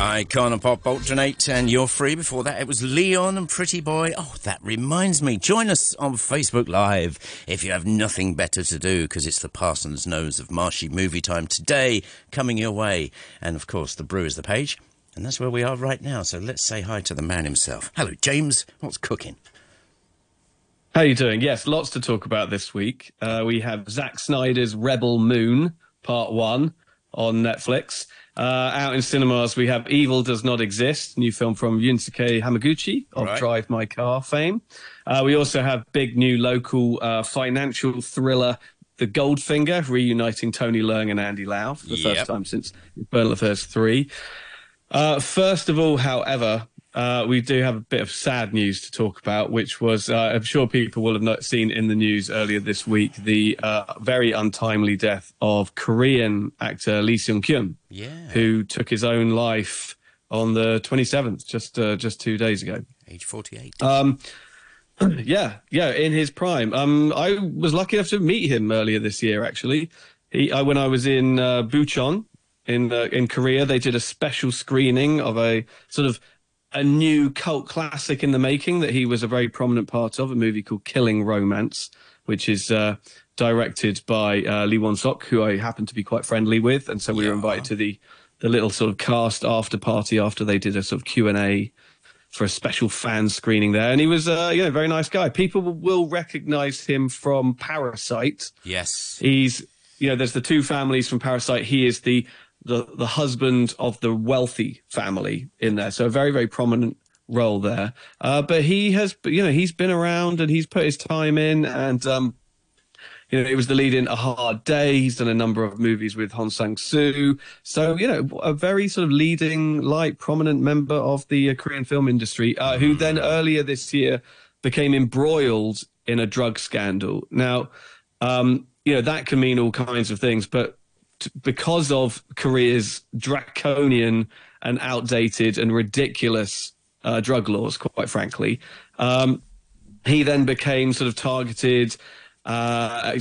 Icon and Pop alternate, and you're free. Before that, it was Leon and Pretty Boy. Oh, that reminds me. Join us on Facebook Live if you have nothing better to do, because it's the Parson's Nose of Marshy movie time today coming your way. And of course, the brew is the page, and that's where we are right now. So let's say hi to the man himself. Hello, James. What's cooking? How are you doing? Yes, lots to talk about this week. Uh, we have Zack Snyder's Rebel Moon Part One on Netflix. Uh, out in cinemas, we have Evil Does Not Exist, new film from Ryusuke Hamaguchi of right. Drive My Car fame. Uh, we also have big new local uh, financial thriller, The Goldfinger, reuniting Tony Leung and Andy Lau for the yep. first time since Infernal Affairs 3. Uh, first of all, however, uh, we do have a bit of sad news to talk about, which was, uh, I'm sure people will have not seen in the news earlier this week, the uh, very untimely death of Korean actor Lee Sun Kyun, yeah. who took his own life on the 27th, just uh, just two days ago. Age 48. Um, yeah, yeah, in his prime. Um, I was lucky enough to meet him earlier this year, actually. He, I, when I was in uh, Bucheon in uh, in Korea, they did a special screening of a sort of a new cult classic in the making that he was a very prominent part of, a movie called Killing Romance, which is uh, directed by uh, Lee Won Suk, who I happen to be quite friendly with, and so we yeah. were invited to the the little sort of cast after party after they did a sort of Q and A for a special fan screening there, and he was uh, you know very nice guy. People will recognize him from Parasite. Yes, he's you know there's the two families from Parasite. He is the the the husband of the wealthy family in there. So a very very prominent role there. Uh, but he has, you know, he's been around and he's put his time in, and um, you know, he was the lead in A Hard Day. He's done a number of movies with Hong Sang-soo. So, you know, a very sort of leading, light, prominent member of the uh, Korean film industry, uh, who then earlier this year became embroiled in a drug scandal. Now, um, you know, that can mean all kinds of things, but because of Korea's draconian and outdated and ridiculous uh, drug laws, quite frankly, um, he then became sort of targeted, uh,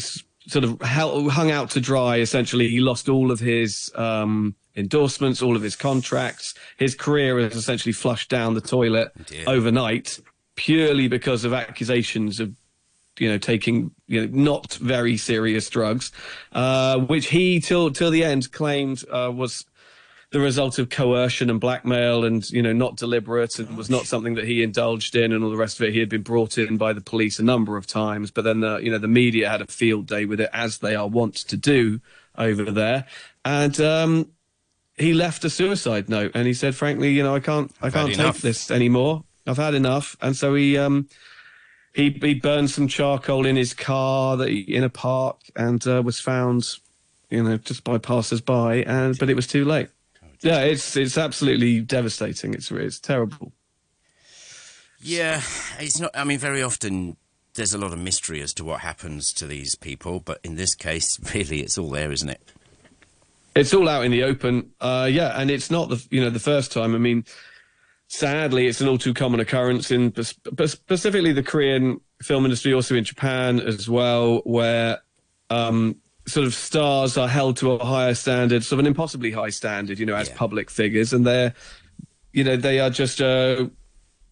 sort of hung out to dry. Essentially, he lost all of his um, endorsements, all of his contracts. His career was essentially flushed down the toilet overnight, purely because of accusations of you know taking you know not very serious drugs, uh, which he till till the end claimed uh, was the result of coercion and blackmail and you know not deliberate and was not something that he indulged in and all the rest of it. He had been brought in by the police a number of times but then the you know the media had a field day with it as they are wont to do over there. And um, he left a suicide note and he said frankly you know i can't i can't take this anymore. I've had enough. And so he um he he burned some charcoal in his car that he, in a park and uh, was found, you know, just by passers-by, and but it was too late. Yeah, it's it's absolutely devastating. It's it's terrible. Yeah, it's not. I mean, very often there's a lot of mystery as to what happens to these people, but in this case, really, it's all there, isn't it? It's all out in the open. Uh, yeah, and it's not the you know the first time. I mean, sadly, it's an all too common occurrence in specifically the Korean film industry, also in Japan as well, where um, sort of stars are held to a higher standard, sort of an impossibly high standard, you know, as yeah. public figures, and they're, you know, they are just. Uh,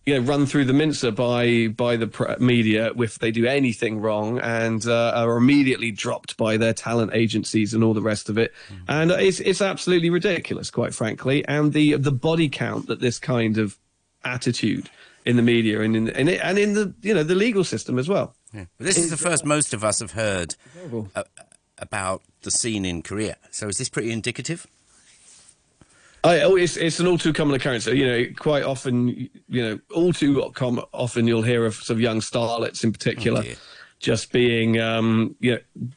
you know, run through the mincer by by the media if they do anything wrong, and uh, are immediately dropped by their talent agencies and all the rest of it. Mm-hmm. And it's it's absolutely ridiculous, quite frankly. And the the body count that this kind of attitude in the media and in, in it, and in the you know the legal system as well. Yeah. this is the first most of us have heard uh, about the scene in Korea. So is this pretty indicative? I, oh, it's it's an all too common occurrence. You know, quite often, you know, all too com- often you'll hear of sort of young starlets in particular oh just being, um, you know,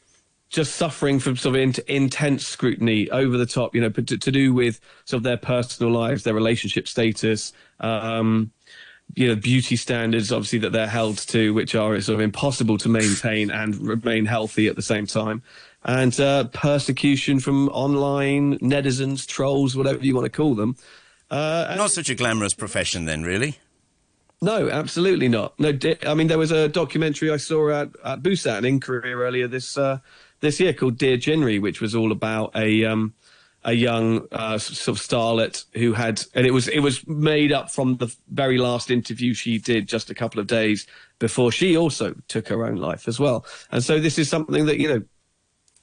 just suffering from sort of in- intense scrutiny over the top. You know, to, to, do with sort of their personal lives, their relationship status. Um, you know, beauty standards, obviously, that they're held to, which are sort of impossible to maintain and remain healthy at the same time and uh, persecution from online netizens, trolls, whatever you want to call them. Uh, not such a glamorous profession, then, really. No, absolutely not. No, I mean there was a documentary I saw at, at Busan in Korea earlier this uh, this year called Dear Jinri, which was all about a um, a young uh, sort of starlet who had, and it was it was made up from the very last interview she did just a couple of days before she also took her own life as well. And so this is something that you know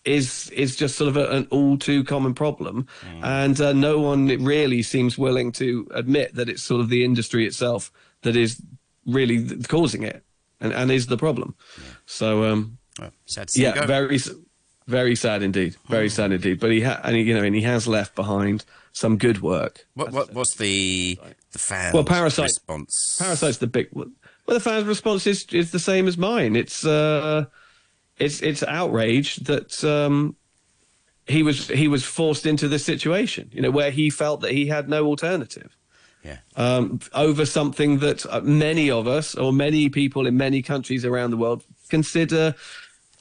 is is just sort of a, an all too common problem, mm. and uh, no one really seems willing to admit that it's sort of the industry itself that is really causing it and, and is the problem. Yeah. So um, well, yeah, very very sad indeed, very sad indeed. But he ha- and he, you know and he has left behind some good work. What, what what's the the fan well, Parasite, response? Parasite's the big. Well, the fans' response is is the same as mine. It's. Uh, it's it's outrage that um, he was he was forced into this situation. You know, where he felt that he had no alternative. Yeah. Um, over something that uh, many of us or many people in many countries around the world consider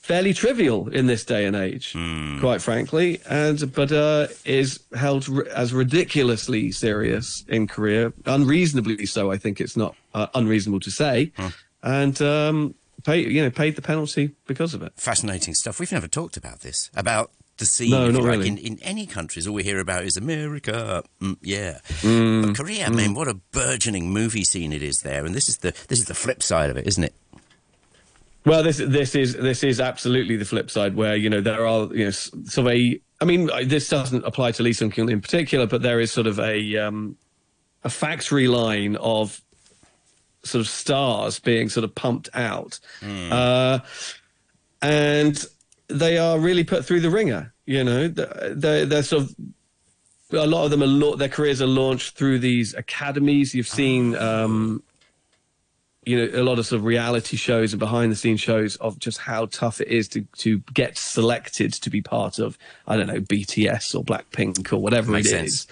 fairly trivial in this day and age, mm. quite frankly, and but uh, is held as ridiculously serious in Korea, unreasonably so. I think it's not uh, unreasonable to say, huh. and um, pay, you know, paid the penalty because of it. Fascinating stuff. We've never talked about this about the scene. No, not like really. In, in any countries, all we hear about is America. Mm, yeah, mm, but Korea, mm. mean, what a burgeoning movie scene it is there, and this is the this is the flip side of it, isn't it? Well, this this is this is absolutely the flip side, where you know there are you know sort of a. I mean, this doesn't apply to Lee Sun Kyun in particular, but there is sort of a um, a factory line of sort of stars being sort of pumped out. Mm. Uh, and they are really put through the ringer. You know, they're, they're sort of a lot of them are their careers are launched through these academies. You've seen, um, you know, a lot of sort of reality shows and behind the scenes shows of just how tough it is to to get selected to be part of, I don't know, BTS or Blackpink or whatever Makes it sense. is.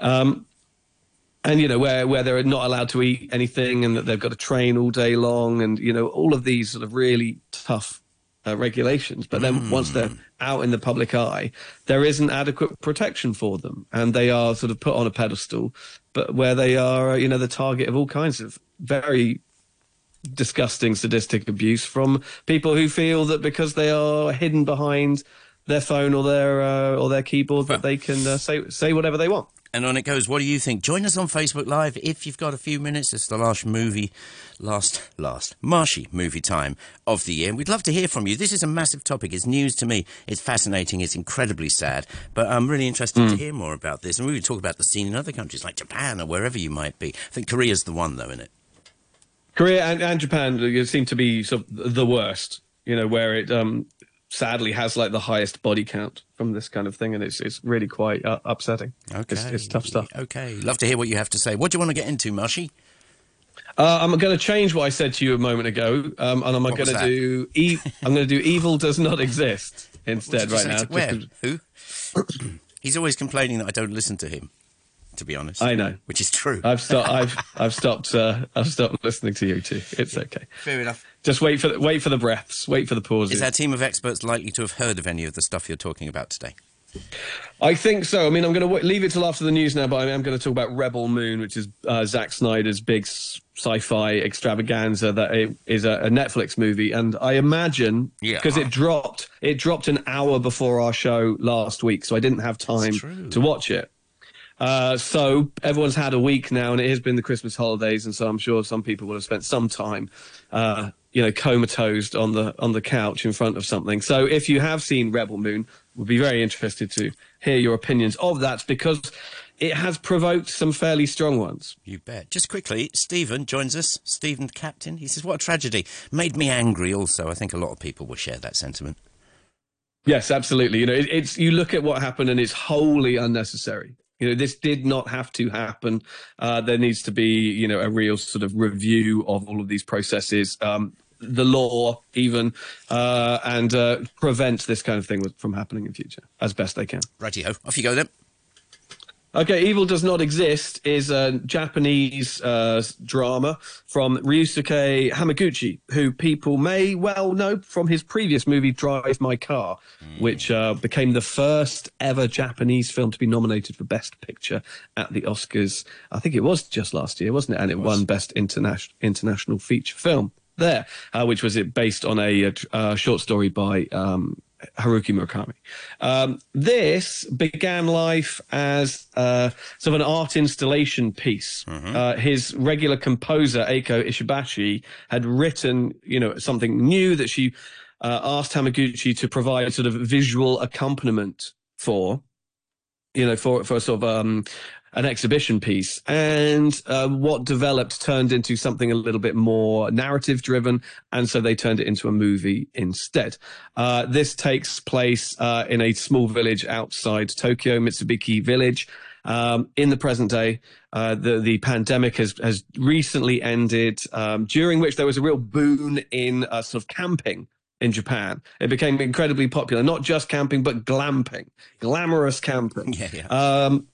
Um, and you know where where they're not allowed to eat anything and that they've got to train all day long and you know all of these sort of really tough uh, regulations. But then mm. once they're out in the public eye there isn't adequate protection for them. And they are sort of put on a pedestal but where they are you know the target of all kinds of very disgusting sadistic abuse from people who feel that because they are hidden behind their phone or their uh, or their keyboard that they can uh, say say whatever they want and on it goes. What do you think? Join us on Facebook Live if you've got a few minutes. It's the last movie, last, last, Marshy movie time of the year. We'd love to hear from you. This is a massive topic. It's news to me. It's fascinating. It's incredibly sad. But I'm really interested mm. to hear more about this. And we would talk about the scene in other countries like Japan or wherever you might be. I think Korea's the one, though, isn't it? Korea and, and Japan seem to be sort of the worst. You know, where it um, sadly has like the highest body count from this kind of thing, and it's it's really quite uh, upsetting. Okay, it's, it's, tough stuff. Okay, love to hear what you have to say. What do you want to get into, Marshy? Uh, I'm going to change what I said to you a moment ago, um, and I'm going to do. E- I'm going to do evil does not exist instead right now. To, Where? Who? He's always complaining that I don't listen to him to be honest. I know, which is true. I've stopped. I've I've stopped. Uh, I've stopped listening to you too. It's okay. Fair enough. Just wait for the, wait for the breaths. Wait for the pauses. Is our team of experts likely to have heard of any of the stuff you're talking about today? I think so. I mean, I'm going to leave it till after the news now, but I am going to talk about Rebel Moon, which is uh, Zack Snyder's big sci-fi extravaganza that is a, a Netflix movie, and I imagine because yeah. it dropped, it dropped an hour before our show last week, so I didn't have time to watch it. Uh, so everyone's had a week now, and it has been the Christmas holidays, and so I'm sure some people will have spent some time, uh, you know, comatose on the on the couch in front of something. So if you have seen Rebel Moon, we'd be very interested to hear your opinions of that because it has provoked some fairly strong ones. You bet. Just quickly, Stephen joins us. Stephen Captain. He says, "What a tragedy! Made me angry." Also, I think a lot of people will share that sentiment. Yes, absolutely. You know, it, it's you look at what happened, and it's wholly unnecessary. You know, this did not have to happen. Uh, there needs to be, you know, a real sort of review of all of these processes, um, the law, even, uh, and uh, prevent this kind of thing from happening in future as best they can. Righty ho, off you go then. Okay, Evil Does Not Exist is a Japanese uh, drama from Ryusuke Hamaguchi, who people may well know from his previous movie Drive My Car, mm. which uh, became the first ever Japanese film to be nominated for Best Picture at the Oscars. I think it was just last year, wasn't it? And it, it won Best Interna- International Feature Film there, uh, which was it based on a, a, a, short story by um, Haruki Murakami. Um, this began life as uh, sort of an art installation piece. Mm-hmm. Uh, his regular composer Eiko Ishibashi had written, you know, something new that she uh, asked Hamaguchi to provide sort of visual accompaniment for you know, for for sort of um, an exhibition piece. And uh, what developed turned into something a little bit more narrative driven. And so they turned it into a movie instead. Uh, this takes place uh, in a small village outside Tokyo, Mizubiki Village. Um, in the present day, uh, the the pandemic has has recently ended, um, during which there was a real boon in uh, sort of camping in Japan. It became incredibly popular, not just camping, but glamping, glamorous camping. Yeah, yeah. Um,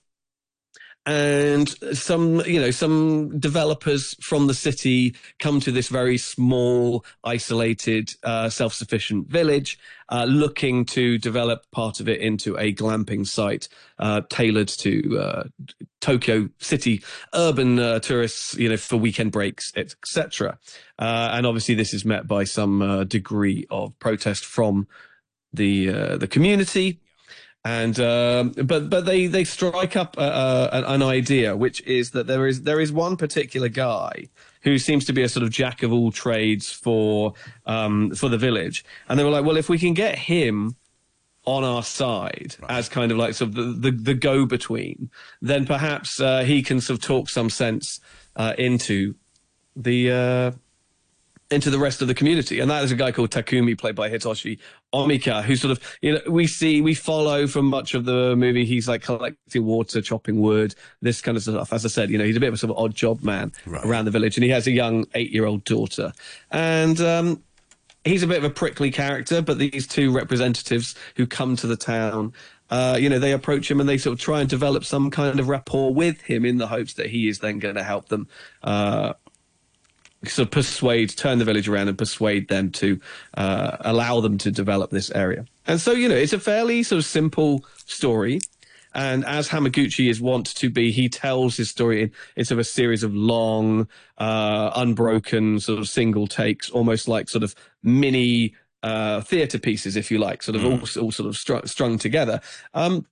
and some you know some developers from the city come to this very small isolated uh, self-sufficient village uh, looking to develop part of it into a glamping site uh, tailored to uh, tokyo city urban uh, tourists you know for weekend breaks etc uh, and obviously this is met by some degree of protest from the the community and um, but but they they strike up an idea, which is that there is there is one particular guy who seems to be a sort of jack of all trades for um, for the village, and they were like, well, if we can get him on our side right. as kind of like sort of the, the, the go between, then perhaps uh, he can sort of talk some sense uh, into the uh, into the rest of the community. And that is a guy called Takumi, played by Hitoshi Omika, who sort of, you know, we see, we follow from much of the movie. He's like collecting water, chopping wood, this kind of stuff. As I said, you know, he's a bit of a sort of odd job man right. around the village. And he has a young eight year old daughter. And, um, he's a bit of a prickly character, but these two representatives who come to the town, uh, you know, they approach him and they sort of try and develop some kind of rapport with him in the hopes that he is then going to help them uh, sort of persuade, turn the village around and persuade them to uh, allow them to develop this area. And so, you know, it's a fairly sort of simple story. And as Hamaguchi is wont to be, he tells his story in, in sort of a series of long, uh, unbroken sort of single takes, almost like sort of mini uh, theatre pieces, if you like, sort of mm. all, all sort of str- strung together. Um,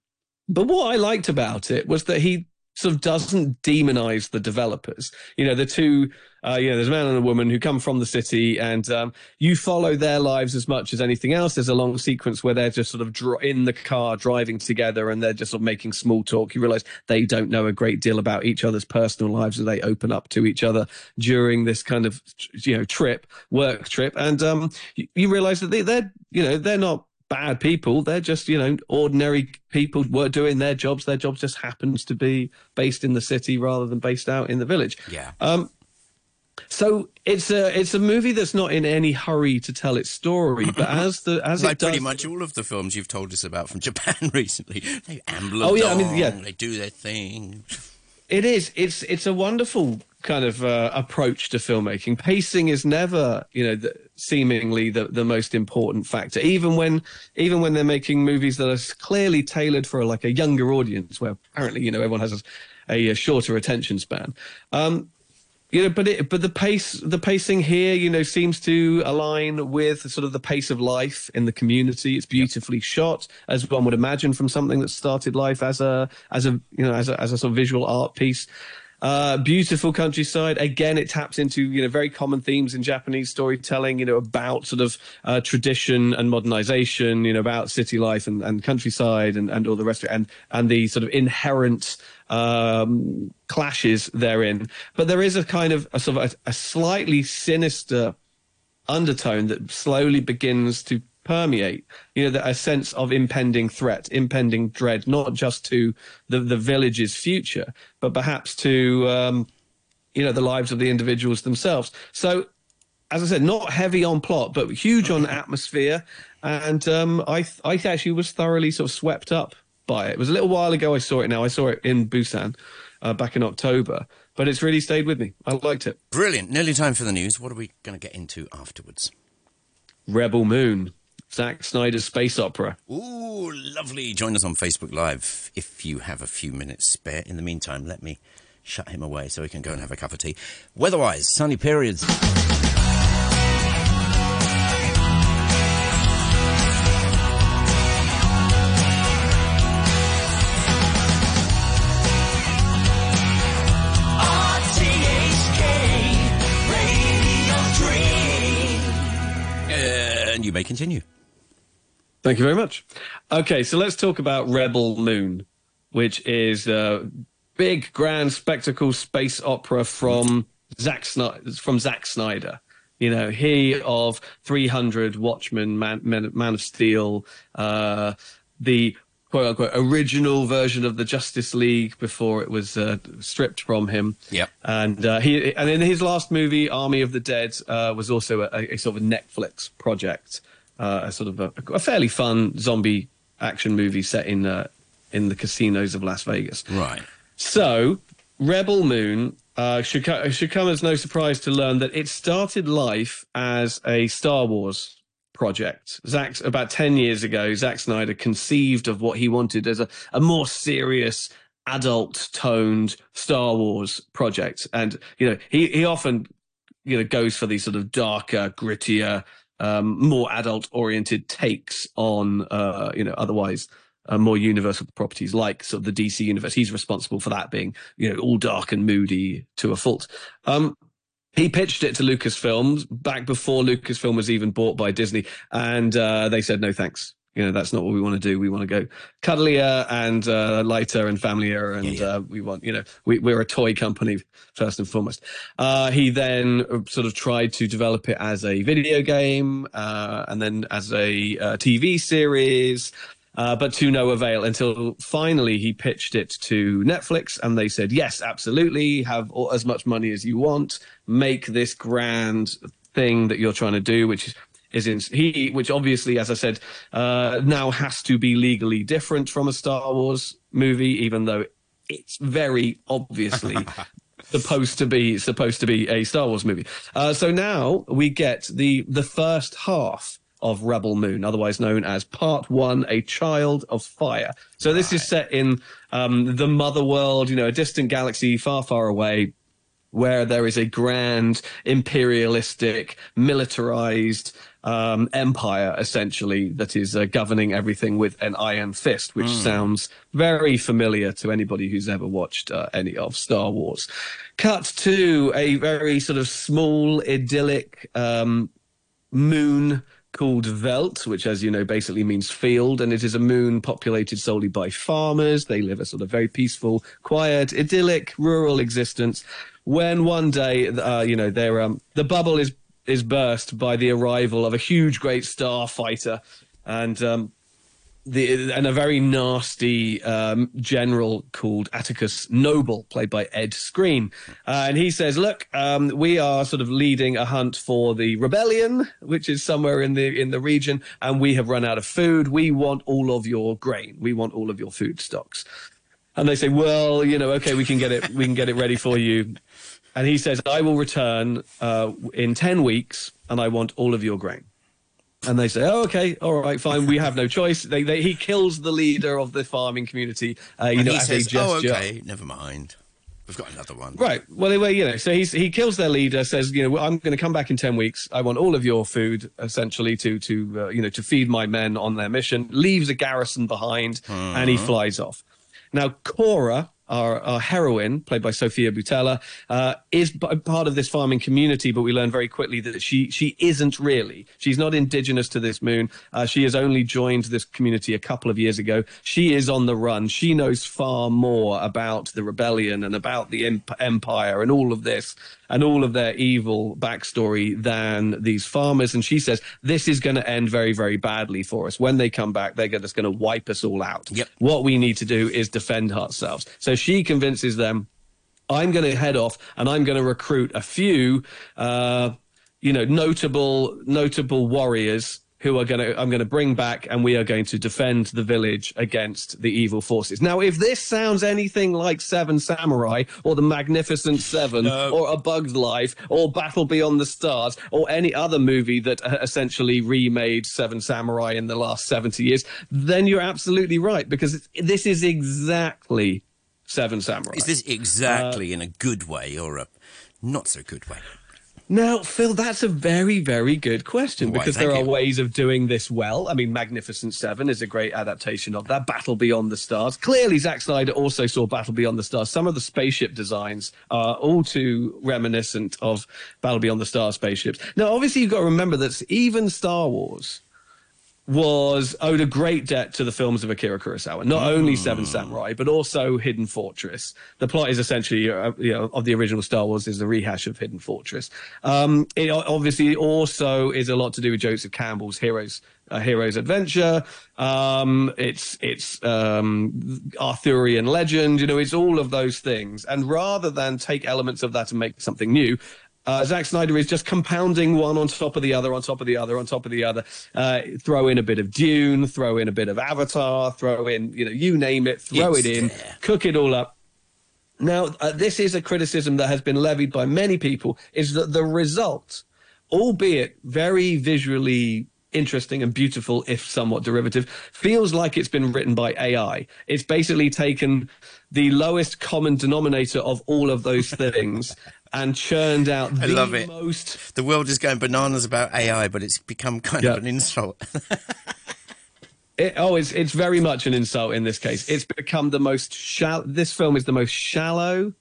but what I liked about it was that he sort of doesn't demonize the developers. You know, the two, uh, you know, there's a man and a woman who come from the city and um, you follow their lives as much as anything else. There's a long sequence where they're just sort of dr- in the car driving together and they're just sort of making small talk. You realize they don't know a great deal about each other's personal lives and they open up to each other during this kind of, you know, trip, work trip. And um, you, you realize that they, they're, you know, they're not bad people. They're just, you know, ordinary people were doing their jobs. Their job just happens to be based in the city rather than based out in the village. Yeah. Um, so it's a it's a movie that's not in any hurry to tell its story, but as the as like it does, pretty much all of the films you've told us about from Japan recently, they amble oh, yeah, I mean, yeah. they do their thing. It is. It's it's a wonderful kind of uh, approach to filmmaking. Pacing is never, you know, the, seemingly the, the most important factor. Even when even when they're making movies that are clearly tailored for like a younger audience, where apparently you know everyone has a, a shorter attention span. Um, you know, but it, but the pace, the pacing here, you know, seems to align with sort of the pace of life in the community. It's beautifully yep. shot, as one would imagine from something that started life as a as a you know as a, as a sort of visual art piece. Uh, beautiful countryside. Again, it taps into you know very common themes in Japanese storytelling. You know about sort of uh, tradition and modernization. You know about city life and, and countryside and, and all the rest of it, and and the sort of inherent um, clashes therein. But there is a kind of a sort of a, a slightly sinister undertone that slowly begins to permeate you know that a sense of impending threat impending dread not just to the the village's future but perhaps to um, you know the lives of the individuals themselves. So as i said not heavy on plot but huge on atmosphere. And um, i i actually was thoroughly sort of swept up by it. It was a little while ago i saw it now. I saw it in busan uh, back in october. But it's really stayed with me. I liked it. Brilliant. Nearly time for the news. What are we going to get into afterwards? Rebel moon Zack Snyder's space opera. Ooh, lovely. Join us on Facebook Live if you have a few minutes spare. In the meantime, let me shut him away so he can go and have a cup of tea. Weatherwise, sunny periods. you may continue. Thank you very much. Okay, so let's talk about Rebel Moon, which is a big, grand spectacle space opera from Zack Snyder. From Zack Snyder. You know, he of 300, Watchmen, Man, Man, Man of Steel, uh, the quote unquote original version of the Justice League before it was uh, stripped from him. Yep. And uh, he and in his last movie, Army of the Dead, uh, was also a, a, sort of a Netflix project, uh, a sort of a, a, fairly fun zombie action movie set in uh, in the casinos of Las Vegas. Right. So, Rebel Moon uh, should, co- should come as no surprise to learn that it started life as a Star Wars project. Zack, about 10 years ago, Zack Snyder conceived of what he wanted as a, a more serious, adult toned Star Wars project. And, you know, he, he often, you know, goes for these sort of darker, grittier, um, more adult oriented takes on, uh, you know, otherwise uh, more universal properties like sort of the DC universe. He's responsible for that being, you know, all dark and moody to a fault. Um, he pitched it to Lucasfilm back before Lucasfilm was even bought by Disney, and uh, they said no thanks. You know, that's not what we want to do. We want to go cuddlier and uh, lighter and familiar, and yeah, yeah. Uh, we want, you know, we, are a toy company first and foremost. Uh, he then uh, sort of tried to develop it as a video game, uh, and then as a uh, TV series uh, but to no avail until finally he pitched it to Netflix and they said, yes, absolutely, have all, as much money as you want, make this grand thing that you're trying to do, which is is in he which obviously as i said uh, now has to be legally different from a star wars movie even though it's very obviously supposed to be supposed to be a star wars movie uh, so now we get the the first half of Rebel Moon, otherwise known as Part One: A Child of Fire. So this is set in um, the Mother World, you know, a distant galaxy far, far away, where there is a grand imperialistic, militarized um, empire, essentially, that is uh, governing everything with an iron fist, which mm. sounds very familiar to anybody who's ever watched uh, any of Star Wars. Cut to a very sort of small, idyllic um, moon called Veldt, which, as you know, basically means field, and it is a moon populated solely by farmers. They live a sort of very peaceful, quiet, idyllic, rural existence. When one day, uh, you know, their um, the bubble is is burst by the arrival of a huge, great starfighter, and um, the and a very nasty um, general called Atticus Noble, played by Ed Skrein, uh, and he says, "Look, um, we are sort of leading a hunt for the rebellion, which is somewhere in the in the region, and we have run out of food. We want all of your grain. We want all of your food stocks." And they say, "Well, you know, okay, we can get it. We can get it ready for you." And he says, "I will return uh, in ten weeks, and I want all of your grain." And they say, oh, okay, all right, fine. We have no choice. They, they, he kills the leader of the farming community. Uh, you and know, he says, oh, okay, never mind. We've got another one. Right. Well, anyway, you know, so he's, he kills their leader, says, you know, I'm going to come back in 10 weeks. I want all of your food, essentially, to, to uh, you know, to feed my men on their mission, leaves a garrison behind, uh-huh. and he flies off. Now, Kora, our, our heroine, played by Sofia Boutella, uh, is b- part of this farming community, but we learn very quickly that she she isn't really. She's not indigenous to this moon. Uh, she has only joined this community a couple of years ago. She is on the run. She knows far more about the rebellion and about the imp- empire and all of this and all of their evil backstory than these farmers. And she says this is going to end very, very badly for us. When they come back, they're just going to wipe us all out. Yep. What we need to do is defend ourselves. So she convinces them, I'm going to head off and I'm going to recruit a few, uh, you know, notable notable warriors who are going to I'm going to bring back and we are going to defend the village against the evil forces. Now, if this sounds anything like Seven Samurai or The Magnificent Seven no. or A Bug's Life or Battle Beyond the Stars or any other movie that uh, essentially remade Seven Samurai in the last 70 years, then you're absolutely right because this is exactly Seven Samurai. Is this exactly uh, in a good way or a not so good way? Now, Phil, that's a very, very good question Why, because there are you. ways of doing this well. I mean, Magnificent Seven is a great adaptation of that. Battle Beyond the Stars. Clearly, Zack Snyder also saw Battle Beyond the Stars. Some of the spaceship designs are all too reminiscent of Battle Beyond the Stars spaceships. Now, obviously, you've got to remember that even Star Wars was owed a great debt to the films of Akira Kurosawa. Not only Seven Samurai, but also Hidden Fortress. The plot is essentially, uh, you know, of the original Star Wars is a rehash of Hidden Fortress. Um, it obviously also is a lot to do with Joseph Campbell's Heroes. A hero's adventure. Um, it's it's um, Arthurian legend. You know, it's all of those things. And rather than take elements of that and make something new, uh, Zack Snyder is just compounding one on top of the other, on top of the other, on top of the other. Uh, throw in a bit of Dune, throw in a bit of Avatar, throw in, you know, you name it, throw It's it in, there. cook it all up. Now, uh, this is a criticism that has been levied by many people is that the result, albeit very visually interesting and beautiful, if somewhat derivative, feels like it's been written by AI. It's basically taken the lowest common denominator of all of those things and churned out I the love it. most The world is going bananas about AI, but it's become kind Yeah. of an insult. It, oh, it's it's very much an insult in this case. It's become the most shallow. This film is the most shallow,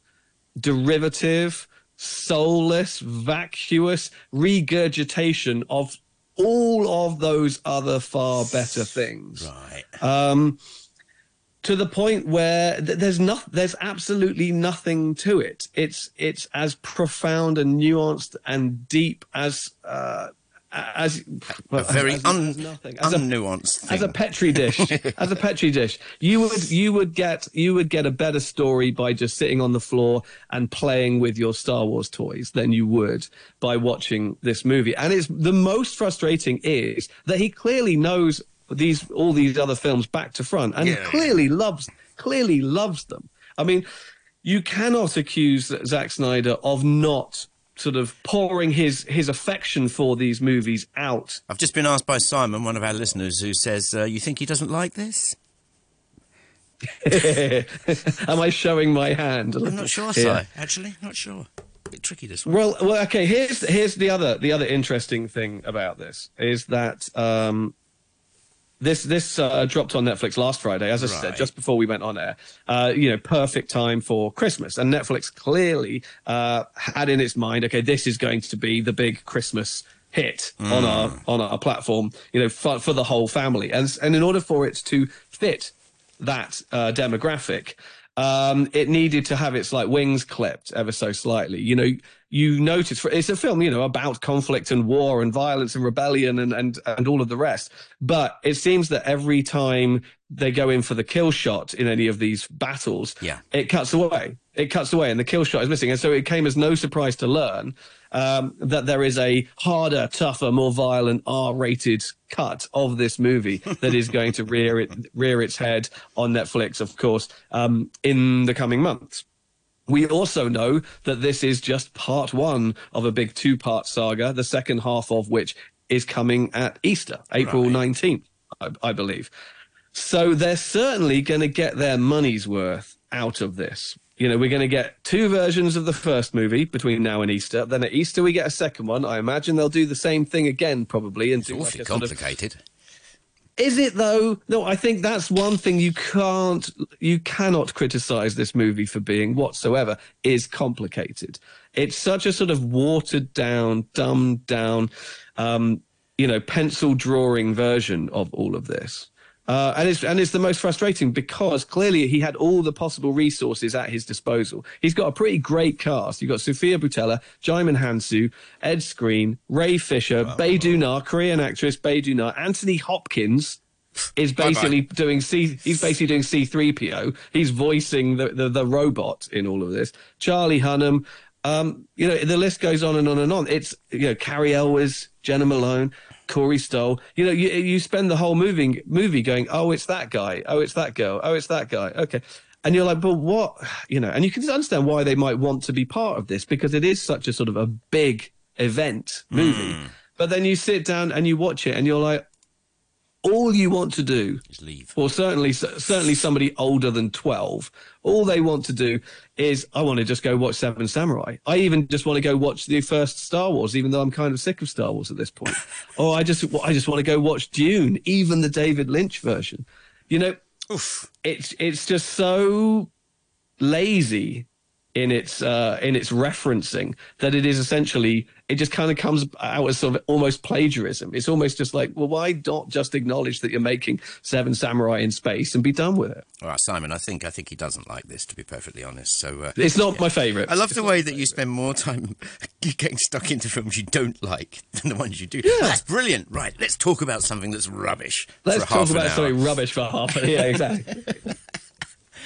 derivative, soulless, vacuous regurgitation of all of those other far better things. right. Um, to the point where th- there's not, there's absolutely nothing to it. It's it's as profound and nuanced and deep as uh, as a very as, un, as nothing. As a- unnuanced as a petri dish as a petri dish you would you would get you would get a better story by just sitting on the floor and playing with your star wars toys than you would by watching this movie and it's the most frustrating is that he clearly knows these all these other films back to front and Yeah. clearly loves clearly loves them i mean you cannot accuse Zack Snyder of not sort of pouring his his affection for these movies out I've just been asked by Simon, one of our listeners, who says, uh, "You think he doesn't like this?" Am I showing my hand? I'm not sure, Yeah. Si. Actually, not sure. bit tricky this one. Well, well, okay. Here's here's the other the other interesting thing about this is that um, this this uh, dropped on Netflix last Friday, as I said, just before we went on air. Uh, you know, perfect time for Christmas, and Netflix clearly uh, had in its mind, okay, this is going to be the big Christmas hit on our on our platform. You know, for, for the whole family, and and in order for it to fit that uh, demographic, um, it needed to have its like wings clipped ever so slightly. You know, you notice for, it's a film, you know, about conflict and war and violence and rebellion and and and all of the rest. But it seems that every time they go in for the kill shot in any of these battles, Yeah. it cuts away. It cuts away, and the kill shot is missing. And so it came as no surprise to learn um, that there is a harder, tougher, more violent R-rated cut of this movie that is going to rear it rear its head on Netflix, of course, um, in the coming months. We also know that this is just part one of a big two-part saga, the second half of which is coming at Easter, April Right. nineteenth, I, I believe. So they're certainly going to get their money's worth out of this. You know, we're going to get two versions of the first movie between now and Easter. Then at Easter we get a second one. I imagine they'll do the same thing again, probably. And It's do like awfully sort of- complicated. is it though? No, I think that's one thing you can't, you cannot criticize this movie for being whatsoever is complicated. It's such a sort of watered down, dumbed down, um, you know, pencil drawing version of all of this. Uh, and it's and it's the most frustrating because clearly he had all the possible resources at his disposal. He's got a pretty great cast. You've got Sofia Boutella, Djimon Hounsou, Ed Skrein, Ray Fisher, Bae Doona, Korean actress Bae Doona, Anthony Hopkins is Bye-bye. basically doing C. He's basically doing C three PO. He's voicing the, the the robot in all of this. Charlie Hunnam. Um, you know, the list goes on and on and on. It's you know, Cary Elwes, Jena Malone, Corey Stoll. You know, you you spend the whole movie movie going, oh, it's that guy, oh, it's that girl, oh, it's that guy. Okay, and you're like, but what? You know, and you can understand why they might want to be part of this because it is such a sort of a big event movie. Hmm. But then you sit down and you watch it, and you're like, all you want to do Just leave. or certainly certainly somebody older than 12 all they want to do is i want to just go watch seven samurai i even just want to go watch the first star wars even though i'm kind of sick of star wars at this point or i just i just want to go watch dune even the david lynch version you know Oof. it's it's just so lazy in its uh, in its referencing that it is essentially it just kind of comes out as sort of almost plagiarism. It's almost just like, well, why not just acknowledge that you're making Seven Samurai in space and be done with it? All right, Simon. I think I think he doesn't like this, to be perfectly honest. So uh, It's not my favorite. I love the way that you spend more time getting stuck into films you don't like than the ones you do. That's brilliant. Right, let's talk about something that's rubbish. Let's talk about something rubbish for half. an hour. Yeah, exactly.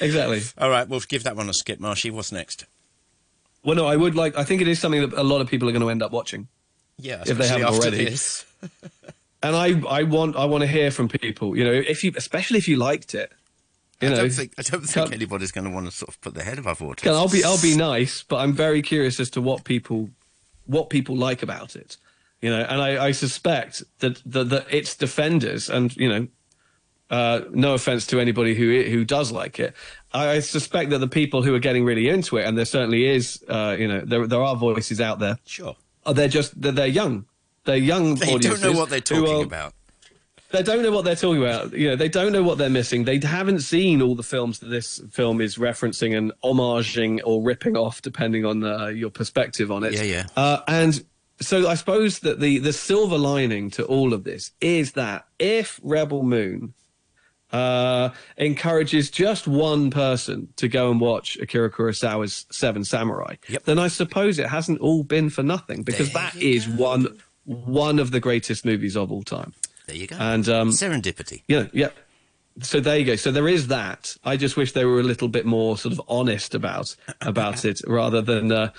exactly. All right, we'll give that one a skip, Marshy. What's next? Well, no, I would like. I think it is something that a lot of people are going to end up watching. Yeah, If they haven't after already. This. And I, I want, I want to hear from people. You know, if you, especially if you liked it. You I know, don't think I don't think anybody's going to want to sort of put their head above water. I'll be I'll be nice, but I'm very curious as to what people what people like about it. You know, and I, I suspect that the, that its defenders, and you know, uh, no offense to anybody who who does like it, I, I suspect that the people who are getting really into it, and there certainly is, uh, you know, there there are voices out there. Sure. Oh, they're just they're, they're young. They're young They don't know what they're talking are- about. they don't know what they're talking about. You know, they don't know what they're missing. They haven't seen all the films that this film is referencing and homaging or ripping off, depending on uh, your perspective on it. Yeah, yeah. Uh, and so I suppose that the the silver lining to all of this is that if Rebel Moon uh, encourages just one person to go and watch Akira Kurosawa's Seven Samurai, Yep. then I suppose it hasn't all been for nothing because There that is go. one one of the greatest movies of all time. There you go. And um, Serendipity. yeah, yeah. So there you go. So there is that. I just wish they were a little bit more sort of honest about about it, rather than uh,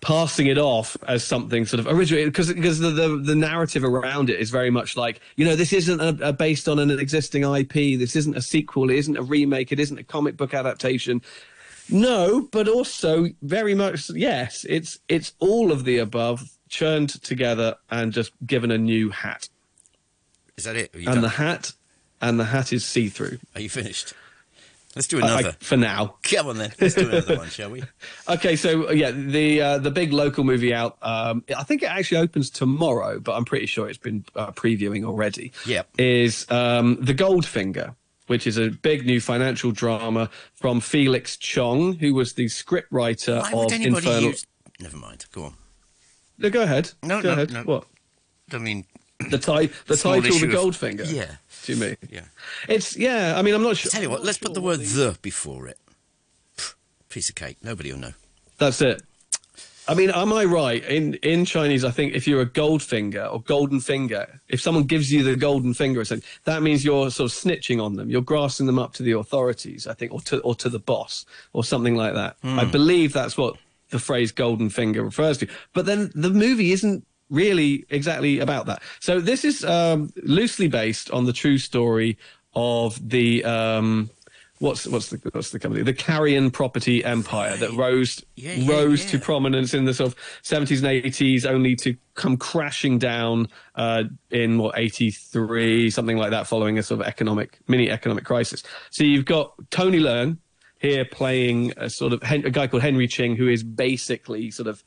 passing it off as something sort of original. Because because the, the the narrative around it is very much like you know this isn't a, a based on an existing IP. This isn't a sequel. It isn't a remake. It isn't a comic book adaptation. No, but also very much yes. It's it's all of the above churned together and just given a new hat. Is that it? And done? the hat and the hat is see through. Are you finished? Let's do another. for now. Come on then. Let's do another one, shall we? Okay, so uh, yeah, the uh, the big local movie out. Um, I think it actually opens tomorrow, but I'm pretty sure it's been uh, previewing already. Yeah, Is um, the Goldfinger, which is a big new financial drama from Felix Chong, who was the scriptwriter Why of Infernal. use? Never mind. Go on. No, go ahead. No, go no, ahead. no. What I mean, the, ti- the title, the issue of- Goldfinger? yeah, Do you mean? yeah. It's yeah. I mean, I'm not sure. Tell you what. Let's put the word "the" before it. Piece of cake. Nobody will know. That's it. I mean, am I right? In in Chinese, I think if you're a gold finger or golden finger, if someone gives you the golden finger, that means you're sort of snitching on them. You're grassing them up to the authorities, I think, or to or to the boss, or something like that. I hmm. believe that's what the phrase golden finger refers to. But then the movie isn't really exactly about that. So this is um, loosely based on the true story of the. Um, What's what's the what's the company? The Carrian Property Empire that rose Yeah, yeah, rose yeah. to prominence in the sort of 70s and 80s, only to come crashing down uh, in what 83, something like that, following a sort of economic mini economic crisis. So you've got Tony Leung here playing a sort of a guy called Henry Ching, who is basically sort of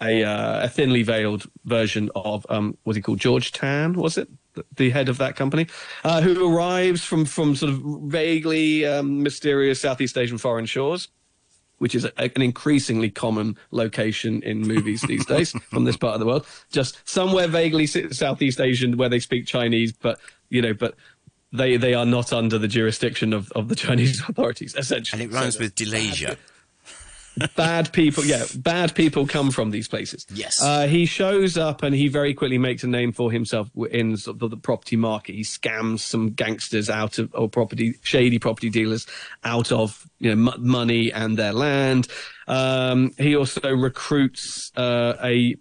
a, uh, a thinly veiled version of um, what's he called George Tan? Was it the- head of that company uh, who arrives from from sort of vaguely um, mysterious Southeast Asian foreign shores? which is a, an increasingly common location in movies these days from this part of the world. Just somewhere vaguely Southeast Asian where they speak Chinese, but you know, but they they are not under the jurisdiction of, of the Chinese authorities, essentially. And it rhymes So with Delasia. Bad people. Yeah, bad people come from these places. Yes. Uh, he shows up and he very quickly makes a name for himself in sort of the property market. He scams some gangsters out of or property shady property dealers out of you know m- money and their land. Um, he also recruits uh, a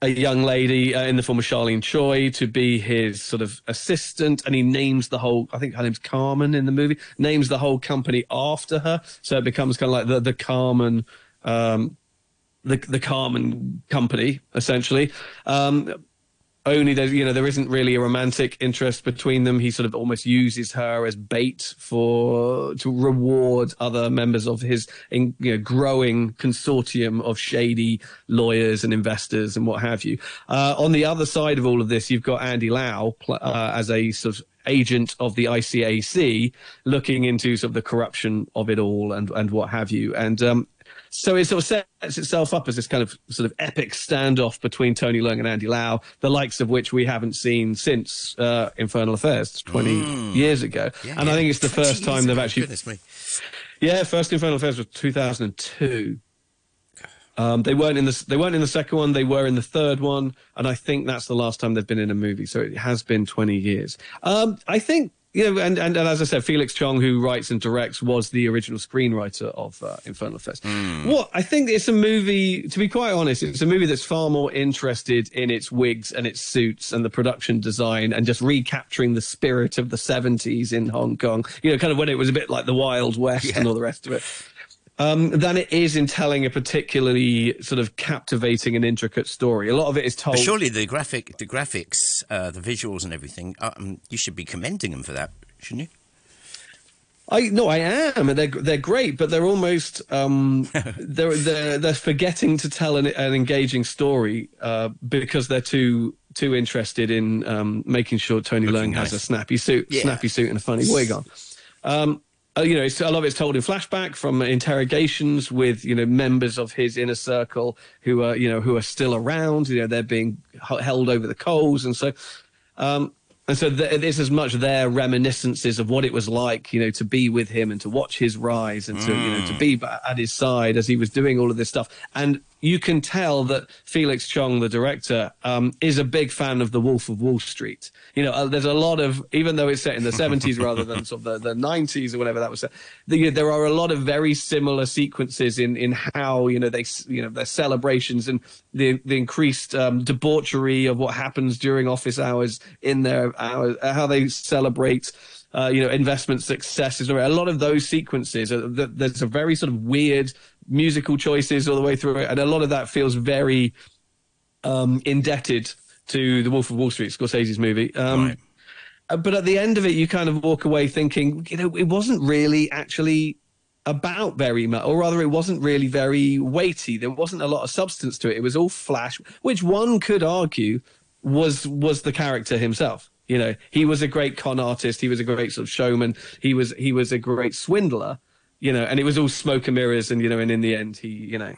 a young lady uh, in the form of Charlene Choi to be his sort of assistant, and he names the whole. I think her name's Carmen in the movie. Names the whole company after her, so it becomes kind of like the the Carmen, um, the the Carmen company essentially. Um, only there's you know there isn't really a romantic interest between them. He sort of almost uses her as bait for to reward other members of his you know growing consortium of shady lawyers and investors and what have you. Uh, on the other side of all of this, you've got Andy Lau uh, as a sort of agent of the ICAC looking into sort of the corruption of it all and and what have you. And um, so it sort of sets itself up as this kind of sort of epic standoff between Tony Leung and Andy Lau, the likes of which we haven't seen since uh, Infernal Affairs 20 mm. years ago. Yeah, and yeah. I think it's the first time they've actually. Goodness me. Yeah, first Infernal Affairs was 2002. Um, they weren't in the they weren't in the second one. They were in the third one, and I think that's the last time they've been in a movie. So it has been twenty years. Um, I think you know, and, and, and as I said, Felix Chong, who writes and directs, was the original screenwriter of uh, Infernal Affairs. Mm. What I think it's a movie. To be quite honest, it's a movie that's far more interested in its wigs and its suits and the production design and just recapturing the spirit of the seventies in Hong Kong. You know, kind of when it was a bit like the Wild West yeah. and all the rest of it um, than it is in telling a particularly sort of captivating and intricate story. A lot of it is told. But surely the graphic, the graphics, uh, the visuals, and everything. Um, you should be commending them for that, shouldn't you? I no, I am, and they're they're great, but they're almost um, they're, they're they're forgetting to tell an, an engaging story uh, because they're too too interested in um, making sure Tony Looking Leung nice. has a snappy suit, yeah. snappy suit, and a funny wig on. Um, uh, you know, a lot of it's told in flashback from interrogations with you know members of his inner circle who are you know who are still around. You know, they're being held over the coals, and so um, and so th- there's as much their reminiscences of what it was like, you know, to be with him and to watch his rise and to mm. you know to mm. be at his side as he was doing all of this stuff. And you can tell that Felix Chong, the director, um, is a big fan of The Wolf of Wall Street. You know, uh, there's a lot of, even though it's set in the 70s rather than sort of the, the 90s or whatever that was set, the, there are a lot of very similar sequences in, in how, you know, they, you know, their celebrations and the, the increased um, debauchery of what happens during office hours in their hours, how they celebrate uh, you know, investment successes. A lot of those sequences, are, there's a very sort of weird musical choices all the way through it, and a lot of that feels very um, indebted to The Wolf of Wall Street, Scorsese's movie. Um, right. Uh, but at the end of it, you kind of walk away thinking, you know, it wasn't really actually about very much, or rather, it wasn't really very weighty. There wasn't a lot of substance to it. It was all flash, which one could argue was was the character himself. You know, he was a great con artist. He was a great sort of showman. He was he was a great swindler. You know, and it was all smoke and mirrors. And you know, and in the end, he you know,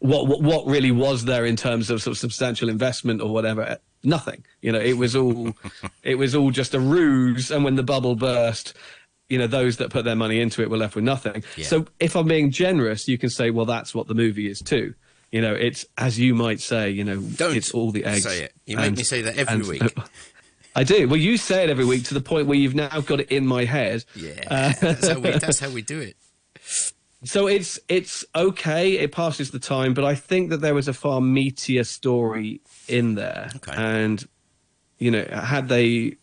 what what what really was there in terms of sort of substantial investment or whatever? Eh, nothing. You know, it was all it was all just a ruse. And when the bubble burst, you know, those that put their money into it were left with nothing. Yeah. So if I'm being generous, you can say, well, that's what the movie is too. You know, it's as you might say, you know, Don't it's all the eggs. Say it. You make me say that every and, week. I do. Well, you say it every week to the point where you've now got it in my head. Yeah, uh, that's, how we, that's how we do it. So it's it's okay. It passes the time, but I think that there was a far meatier story in there, okay. and you know, had they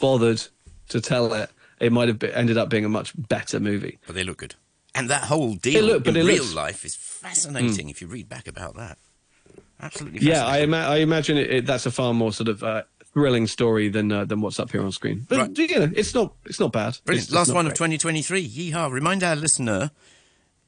bothered to tell it, it might have been, ended up being a much better movie. But they look good, and that whole deal look, in real looks, life is fascinating. Mm. If you read back about that, absolutely. Yeah, I, ima- I imagine it, it, that's a far more sort of uh, thrilling story than uh, than what's up here on screen. But right. you know, it's not it's not bad. Brilliant. It's, Last it's one great. of 2023. Yeehaw! Remind our listener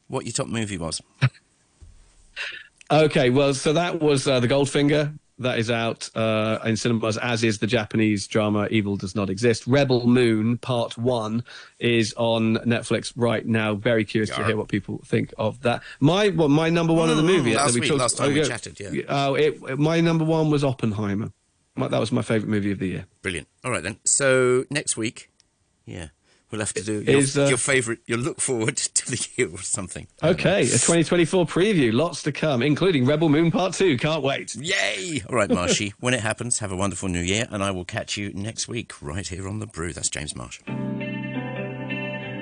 what your top movie was. okay, well, so that was uh, the Goldfinger. That is out uh, in cinemas, as is the Japanese drama Evil Does Not Exist. Rebel Moon Part One is on Netflix right now. Very curious to hear what people think of that. My well, my number one mm, of the movie. Last, week, talked, last time oh, we chatted, yeah. Oh, it, my number one was Oppenheimer that was my favourite movie of the year. Brilliant. All right then. So next week, yeah, we'll have to do your, Is, uh, your favourite. Your look forward to the year or something. Okay, a 2024 preview. Lots to come, including Rebel Moon Part Two. Can't wait. Yay! All right, Marshy. when it happens, have a wonderful New Year, and I will catch you next week right here on the Brew. That's James Marsh.